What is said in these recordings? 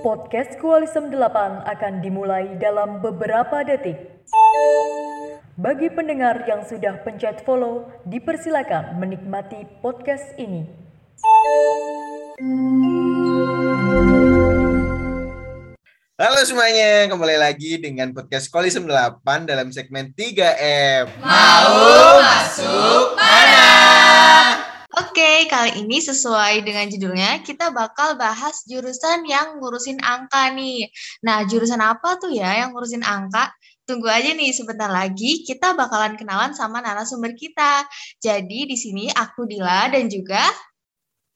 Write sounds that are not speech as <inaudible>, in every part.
Podcast Kualisem 8 akan dimulai dalam beberapa detik. Bagi pendengar yang sudah pencet follow, dipersilakan menikmati podcast ini. Halo semuanya, kembali lagi dengan podcast Kolisem 8 dalam segmen 3M. Mau masuk Oke, kali ini sesuai dengan judulnya, kita bakal bahas jurusan yang ngurusin angka nih. Nah, jurusan apa tuh ya yang ngurusin angka? Tunggu aja nih sebentar lagi kita bakalan kenalan sama narasumber kita. Jadi di sini aku Dila dan juga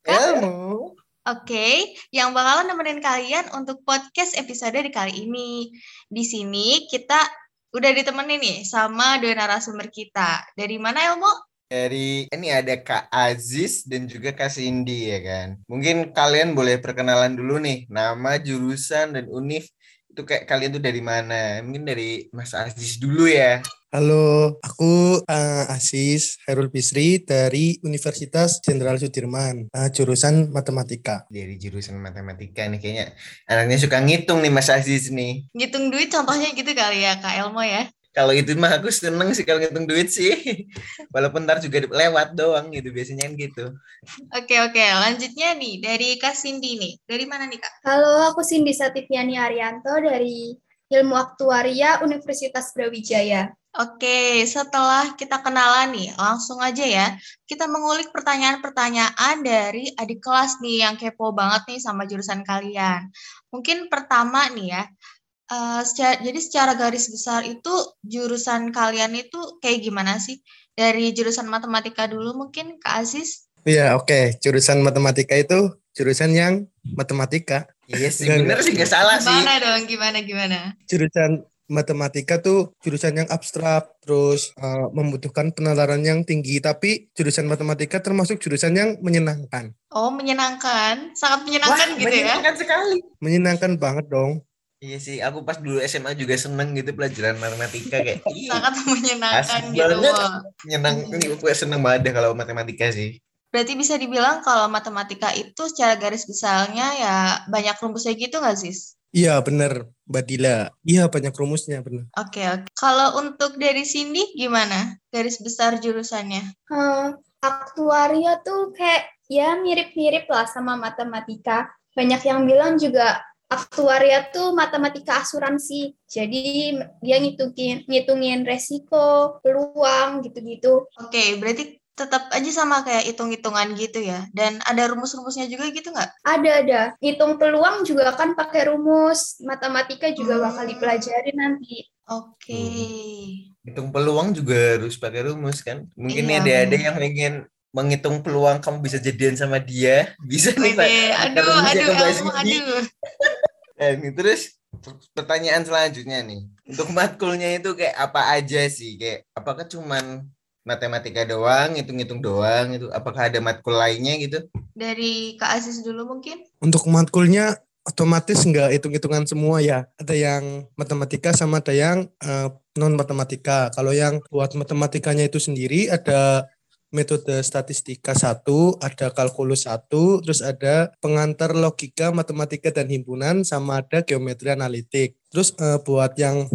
Ilmu. Oke, yang bakalan nemenin kalian untuk podcast episode di kali ini. Di sini kita udah ditemenin nih sama dua narasumber kita. Dari mana Elmo? Dari ini ada Kak Aziz dan juga Kak Cindy ya kan. Mungkin kalian boleh perkenalan dulu nih, nama, jurusan, dan univ itu kayak kalian tuh dari mana? Mungkin dari Mas Aziz dulu ya. Halo, aku uh, Asis Hairul Bisri dari Universitas Jenderal Sudirman, uh, jurusan Matematika. Dari jurusan matematika nih kayaknya anaknya suka ngitung nih Mas Aziz nih. Ngitung duit contohnya gitu kali ya Kak Elmo ya. Kalau itu mah aku seneng sih kalau ngitung duit sih. <laughs> Walaupun ntar juga lewat doang gitu biasanya kan gitu. Oke oke, lanjutnya nih dari Kak Cindy nih. Dari mana nih Kak? Halo, aku Cindy Sativiani Arianto dari Ilmu Aktuaria Universitas Brawijaya. Oke, setelah kita kenalan nih, langsung aja ya. Kita mengulik pertanyaan-pertanyaan dari adik kelas nih yang kepo banget nih sama jurusan kalian. Mungkin pertama nih ya, Uh, secara, jadi secara garis besar itu jurusan kalian itu kayak gimana sih? Dari jurusan matematika dulu mungkin Kak Aziz? Iya, oke. Okay. Jurusan matematika itu jurusan yang matematika. Iya sih, bener sih gak salah sih. Gimana dong, gimana gimana? Jurusan matematika tuh jurusan yang abstrak, terus uh, membutuhkan penalaran yang tinggi, tapi jurusan matematika termasuk jurusan yang menyenangkan. Oh, menyenangkan, sangat menyenangkan Wah, gitu menyenangkan ya? Menyenangkan sekali. Menyenangkan banget dong. Iya sih, aku pas dulu SMA juga seneng gitu pelajaran matematika kayak. <laughs> Sangat menyenangkan Asik gitu. Banget. Menyenang, ini aku seneng banget deh kalau matematika sih. Berarti bisa dibilang kalau matematika itu secara garis besarnya ya banyak rumusnya gitu nggak sih? Iya bener, Mbak Dila. Iya banyak rumusnya bener. Oke oke. Kalau untuk dari Cindy gimana garis besar jurusannya? Hmm, aktuaria tuh kayak ya mirip-mirip lah sama matematika. Banyak yang bilang juga aktuaria tuh matematika asuransi. Jadi dia ngitungin ngitungin resiko, peluang gitu-gitu. Oke, berarti tetap aja sama kayak hitung-hitungan gitu ya. Dan ada rumus-rumusnya juga gitu nggak? Ada ada. Hitung peluang juga kan pakai rumus. Matematika juga hmm. bakal dipelajari nanti. Oke. Okay. Hitung peluang juga harus pakai rumus kan? Mungkin iya. ada ada yang ingin menghitung peluang kamu bisa jadian sama dia bisa nih pak aduh aduh aduh, aduh. Dan terus pertanyaan selanjutnya nih. Untuk matkulnya itu kayak apa aja sih? Kayak apakah cuman matematika doang hitung-hitung doang itu apakah ada matkul lainnya gitu? Dari Kak Aziz dulu mungkin. Untuk matkulnya otomatis nggak hitung-hitungan semua ya. Ada yang matematika sama ada yang uh, non matematika. Kalau yang buat matematikanya itu sendiri ada metode statistika satu, ada kalkulus satu, terus ada pengantar logika, matematika dan himpunan, sama ada geometri analitik. Terus uh, buat yang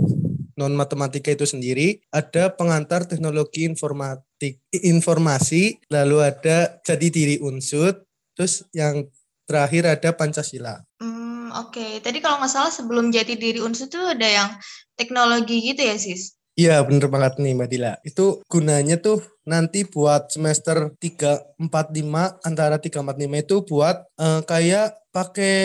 non matematika itu sendiri ada pengantar teknologi informatik informasi, lalu ada jadi diri unsur, terus yang terakhir ada pancasila. Hmm, oke. Okay. Tadi kalau nggak salah sebelum jadi diri unsur tuh ada yang teknologi gitu ya sis? Iya bener banget nih Mbak Dila. Itu gunanya tuh nanti buat semester 3, 4, 5, antara 3, 4, 5 itu buat uh, kayak pakai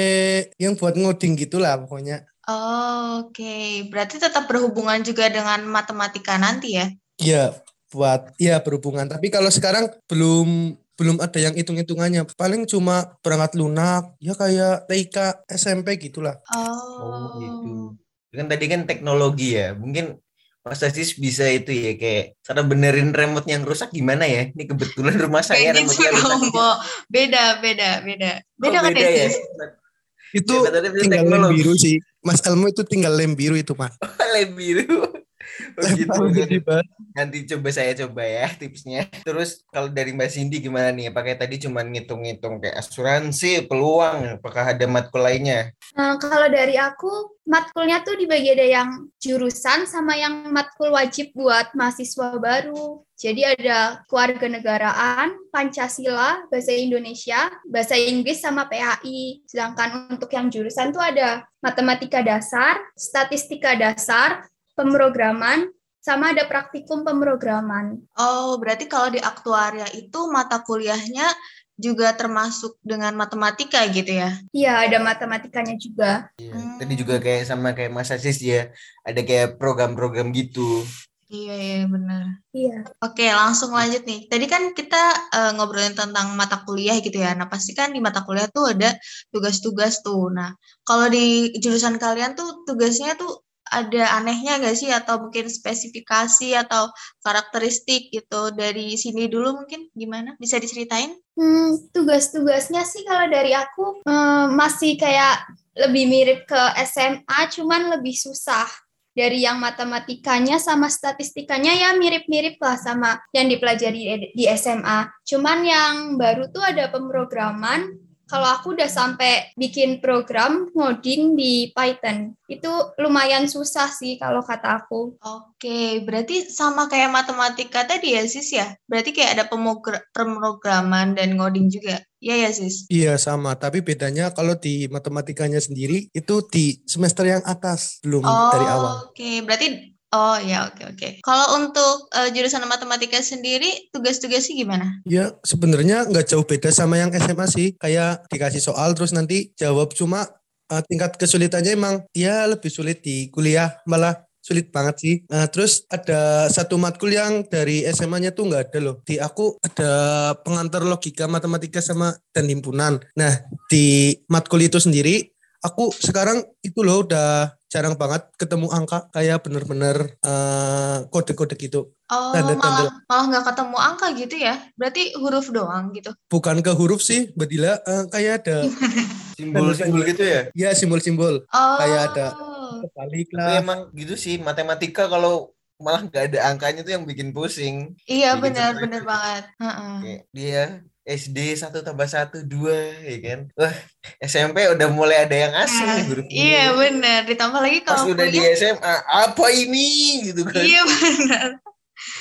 yang buat ngoding gitulah pokoknya. Oh, Oke, okay. berarti tetap berhubungan juga dengan matematika nanti ya? Iya, buat iya berhubungan. Tapi kalau sekarang belum belum ada yang hitung-hitungannya. Paling cuma perangkat lunak, ya kayak TIK SMP gitulah. Oh, oh gitu. Kan tadi kan teknologi ya. Mungkin Mas Aziz bisa itu ya kayak cara benerin remote yang rusak gimana ya? Ini kebetulan rumah saya remote rusak. Beda, beda, beda. Beda oh, kan beda ya? Itu ya, tinggal lem biru sih. Mas Elmo itu tinggal lem biru itu, Mas. <laughs> lem biru. Begitu. Jadi. Nanti coba saya coba ya tipsnya. Terus kalau dari Mbak Cindy gimana nih? Pakai tadi cuma ngitung-ngitung kayak asuransi, peluang, apakah ada matkul lainnya? Nah, kalau dari aku, matkulnya tuh dibagi ada yang jurusan sama yang matkul wajib buat mahasiswa baru. Jadi ada kewarganegaraan, Pancasila, bahasa Indonesia, bahasa Inggris sama PAI. Sedangkan untuk yang jurusan tuh ada matematika dasar, statistika dasar, pemrograman, sama ada praktikum pemrograman. Oh, berarti kalau di aktuaria itu mata kuliahnya juga termasuk dengan matematika gitu ya? Iya, ada matematikanya juga. Iya. Hmm. Tadi juga kayak sama kayak Mas Asis ya, ada kayak program-program gitu. Iya, iya benar. Iya. Oke, langsung lanjut nih. Tadi kan kita eh, ngobrolin tentang mata kuliah gitu ya. Nah, pasti kan di mata kuliah tuh ada tugas-tugas tuh. Nah, kalau di jurusan kalian tuh tugasnya tuh ada anehnya nggak sih? Atau mungkin spesifikasi atau karakteristik gitu. Dari sini dulu mungkin gimana? Bisa diceritain? Hmm, tugas-tugasnya sih kalau dari aku eh, masih kayak lebih mirip ke SMA, cuman lebih susah. Dari yang matematikanya sama statistikanya ya mirip-mirip lah sama yang dipelajari di- di SMA. Cuman yang baru tuh ada pemrograman. Kalau aku udah sampai bikin program ngoding di Python. Itu lumayan susah sih kalau kata aku. Oke, berarti sama kayak matematika tadi ya, Sis ya? Berarti kayak ada pemrograman dan ngoding juga. Iya ya, Sis? Iya sama, tapi bedanya kalau di matematikanya sendiri itu di semester yang atas belum dari awal. Oke, berarti oh ya oke oke. Kalau untuk eh, jurusan matematika sendiri tugas-tugasnya gimana? Ya sebenarnya nggak jauh beda sama yang SMA sih. Kayak dikasih soal terus nanti jawab cuma eh, tingkat kesulitannya emang ya lebih sulit di kuliah malah sulit banget sih. Nah, terus ada satu matkul yang dari SMA-nya tuh nggak ada loh. Di aku ada pengantar logika matematika sama dan himpunan. Nah di matkul itu sendiri aku sekarang itu loh udah jarang banget ketemu angka kayak bener-bener eh, kode-kode gitu. Oh, Tanda-tanda. malah malah nggak ketemu angka gitu ya? Berarti huruf doang gitu. Bukan ke huruf sih, Badila eh, kayak ada <laughs> Simbol-simbol gitu ya. ya simbol-simbol Oh. Kayak ada kebalik Tapi lah. emang gitu sih matematika kalau malah nggak ada angkanya tuh yang bikin pusing. Iya Bikin benar stres. benar banget. Heeh. Kayak dia SD satu tambah satu dua ya kan. Wah SMP udah mulai ada yang asing huruf ini. Iya benar. Ditambah lagi Pas kalau udah di kuliah. SMA apa ini gitu kan. Iya benar.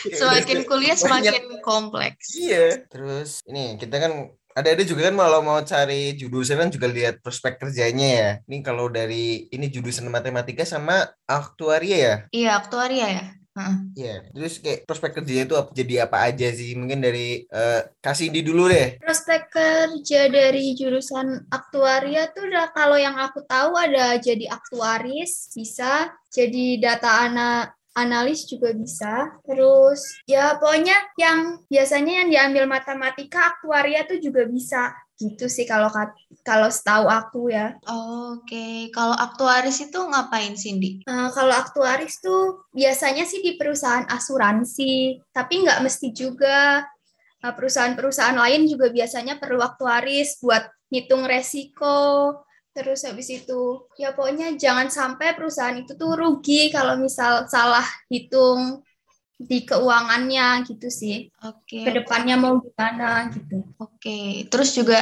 Ya <laughs> Semakin kuliah banyak. semakin kompleks. Iya. Terus ini kita kan ada-ada juga kan kalau mau cari jurusan kan juga lihat prospek kerjanya ya. Ini kalau dari ini jurusan matematika sama aktuaria ya. Iya aktuaria ya. Iya. Terus kayak prospek kerjanya itu apa- jadi apa aja sih? Mungkin dari eh, kasih di dulu deh. Prospek kerja dari jurusan aktuaria tuh udah kalau yang aku tahu ada jadi aktuaris, bisa jadi data ana analis juga bisa. Terus ya pokoknya yang biasanya yang diambil matematika aktuaria tuh juga bisa gitu sih kalau kalau setahu aku ya. Oke, kalau aktuaris itu ngapain Cindy? Eh, kalau aktuaris tuh biasanya sih di perusahaan asuransi, tapi nggak mesti juga. Eh, Perusahaan-perusahaan lain juga biasanya perlu aktuaris buat ngitung resiko. Terus habis itu, ya pokoknya jangan sampai perusahaan itu tuh rugi kalau misal salah hitung di keuangannya gitu sih. Oke. Ke depannya mau gimana gitu. Oke, terus juga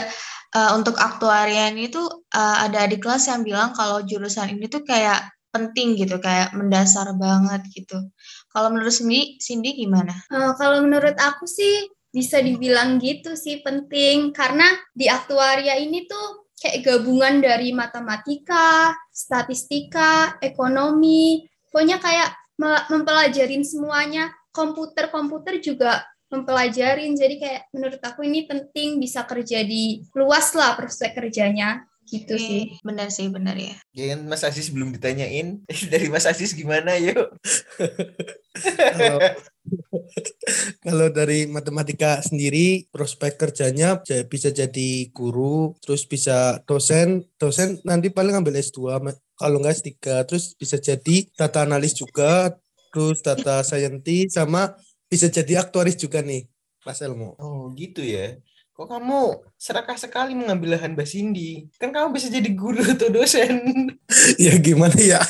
eh, untuk aktuarian itu eh, ada di kelas yang bilang kalau jurusan ini tuh kayak penting gitu, kayak mendasar banget gitu. Kalau menurut Cindy, Cindy gimana? Eh, kalau menurut aku sih bisa dibilang gitu sih penting karena di aktuaria ini tuh kayak gabungan dari matematika, statistika, ekonomi, pokoknya kayak mempelajarin semuanya. Komputer-komputer juga mempelajarin. Jadi kayak menurut aku ini penting bisa kerja di luas lah prospek kerjanya gitu Oke, sih. benar sih, benar ya. Ya kan Mas Asis belum ditanyain. <laughs> Dari Mas Asis gimana yuk? <laughs> Kalau dari matematika sendiri prospek kerjanya ja- bisa jadi guru, terus bisa dosen, dosen nanti paling ambil S2, ma- kalau enggak S3, terus bisa jadi data analis juga, terus data scientist sama bisa jadi aktuaris juga nih, Mas Elmo. Oh gitu ya. Kok kamu serakah sekali mengambil lahan Mbak Cindy? Kan kamu bisa jadi guru atau dosen. <laughs> ya gimana ya? <laughs>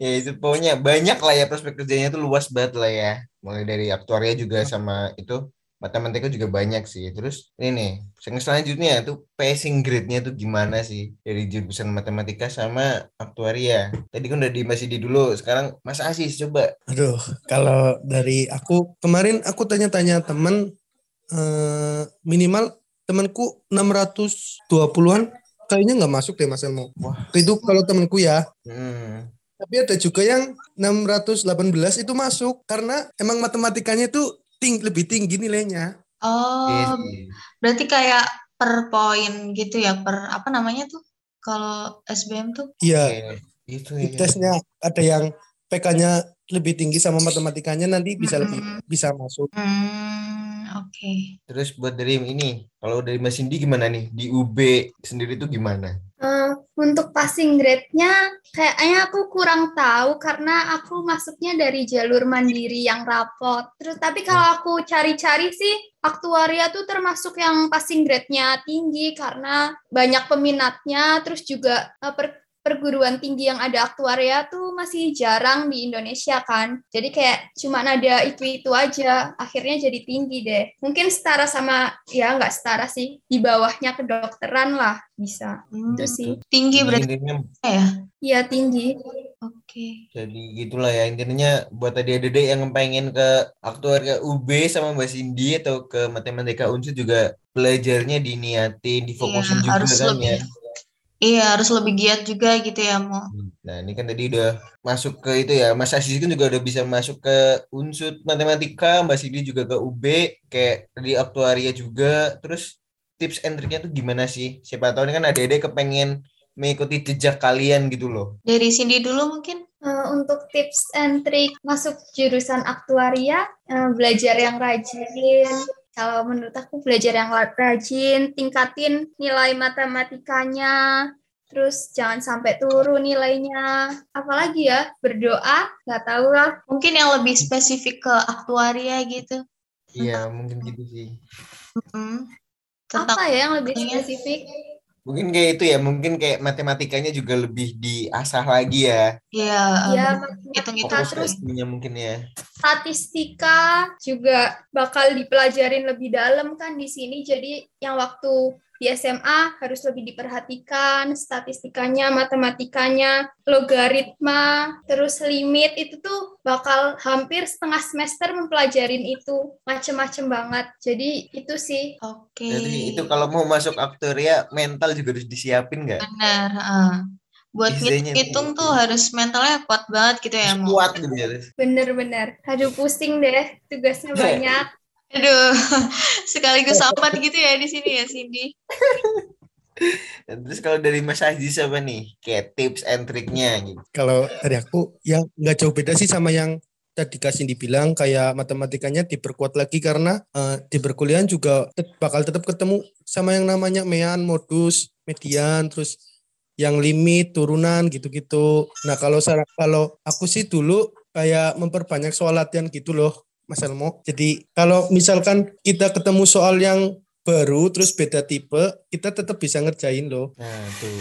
ya itu pokoknya banyak lah ya prospek kerjanya tuh luas banget lah ya. Mulai dari aktuaria juga sama itu matematika juga banyak sih. Terus ini nih, yang selanjutnya tuh passing grade-nya tuh gimana sih dari jurusan matematika sama aktuaria. Tadi kan udah di Mas di dulu, sekarang Mas Asis coba. Aduh, kalau dari aku kemarin aku tanya-tanya temen eh, minimal temanku 620-an kayaknya nggak masuk deh Mas Elmo. Wah. Itu kalau temanku ya. Hmm. Tapi ada juga yang 618 itu masuk karena emang matematikanya itu ting lebih tinggi nilainya. Iya Oh, sih. berarti kayak per poin gitu ya, per apa namanya tuh? Kalau SBM tuh? Iya, Iya, itu ya. tesnya ada yang PK-nya lebih tinggi sama matematikanya nanti bisa lebih Mm-mm. bisa masuk. Hmm, oke. Terus buat dari ini, kalau dari Mas Indi gimana nih? Di UB sendiri tuh gimana? Untuk passing grade-nya kayaknya aku kurang tahu karena aku masuknya dari jalur mandiri yang rapot. Terus tapi kalau aku cari-cari sih aktuaria tuh termasuk yang passing grade-nya tinggi karena banyak peminatnya terus juga eh, per- perguruan tinggi yang ada aktuaria tuh masih jarang di Indonesia kan. Jadi kayak cuman ada itu-itu aja, akhirnya jadi tinggi deh. Mungkin setara sama, ya nggak setara sih, di bawahnya kedokteran lah bisa. Hmm, Itu sih. tinggi berarti ya? Iya tinggi. Oke. jadi gitulah ya intinya buat tadi adik yang pengen ke aktuaria UB sama Mbak Cindy atau ke matematika unsur juga belajarnya diniatin, difokusin Iya, juga harus kan lebih. ya. Iya, harus lebih giat juga gitu ya, Mo. Nah ini kan tadi udah masuk ke itu ya, Mas Asis kan juga udah bisa masuk ke unsur matematika, Mbak Cindy juga ke UB, kayak di aktuaria juga. Terus tips and triknya tuh gimana sih? Siapa tahu ini kan adik-adik kepengen mengikuti jejak kalian gitu loh. Dari Cindy dulu mungkin? Eh, untuk tips and trick masuk jurusan aktuaria, eh, belajar yang rajin. Kalau menurut aku belajar yang rajin, tingkatin nilai matematikanya, terus jangan sampai turun nilainya. Apalagi ya, berdoa, nggak tahu lah. Mungkin yang lebih spesifik ke aktuaria gitu. Iya mungkin gitu sih. Mm. Tentang Apa ya yang lebih spesifik? Mungkin kayak itu ya, mungkin kayak matematikanya juga lebih diasah lagi ya. ya, Ya, um, hitung-hitung terus mungkin ya. statistika juga bakal dipelajarin lebih dalam kan di sini. Jadi yang waktu di SMA harus lebih diperhatikan statistikanya, matematikanya, logaritma, terus limit itu tuh bakal hampir setengah semester mempelajarin itu macem-macem banget. Jadi itu sih Oke. Jadi itu kalau mau masuk aktoria mental juga harus disiapin nggak? Benar, heeh. Buat Izanya ngitung tuh. tuh harus mentalnya kuat banget gitu ya, kuat gitu ya. bener-bener. Aduh pusing deh, tugasnya banyak. Aduh, <laughs> sekaligus sambat gitu ya di sini ya, Cindy. Dan terus kalau dari Mas Aziz apa nih? Kayak tips and triknya gitu. Kalau dari aku ya nggak jauh beda sih sama yang tadi kasih dibilang kayak matematikanya diperkuat lagi karena eh, di perkuliahan juga tet- bakal tetap ketemu sama yang namanya mean, modus, median, terus yang limit, turunan gitu-gitu. Nah kalau saya kalau aku sih dulu kayak memperbanyak soal latihan gitu loh, Mas Elmo. Jadi kalau misalkan kita ketemu soal yang baru terus beda tipe, kita tetap bisa ngerjain loh Nah tuh.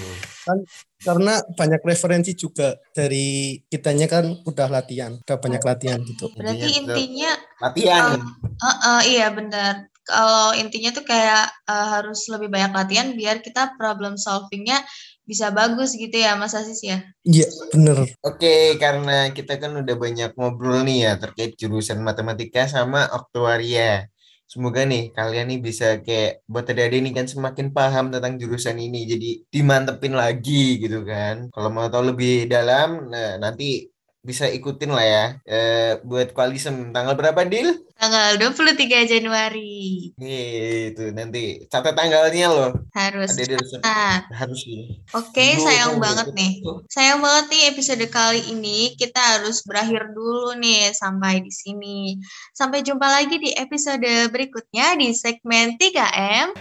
karena banyak referensi juga dari kitanya kan udah latihan, udah banyak latihan gitu. Berarti Intinya latihan. Eh, eh, iya benar. Kalau intinya tuh kayak eh, harus lebih banyak latihan biar kita problem solvingnya bisa bagus gitu ya Mas Asis ya. Iya, bener. Oke, karena kita kan udah banyak ngobrol nih ya terkait jurusan matematika sama aktuaria. Semoga nih kalian nih bisa kayak buat adik-adik ini kan semakin paham tentang jurusan ini. Jadi dimantepin lagi gitu kan. Kalau mau tahu lebih dalam, nah nanti bisa ikutin lah ya. Eh, buat koalisem tanggal berapa, Dil? Tanggal 23 Januari. Nih, itu nanti catat tanggalnya loh. Harus Adik-adik harus, catat. harus nih. Oke, Dulu sayang kan banget nih. Sayang banget nih episode kali ini kita harus berakhir dulu nih sampai di sini. Sampai jumpa lagi di episode berikutnya di segmen 3M.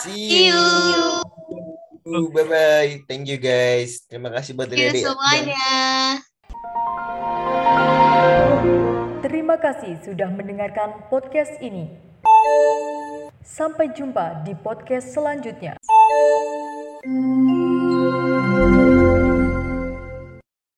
See you. Bye bye. Thank you guys. Terima kasih buat See you semuanya. Terima kasih sudah mendengarkan podcast ini. Sampai jumpa di podcast selanjutnya. Thank you.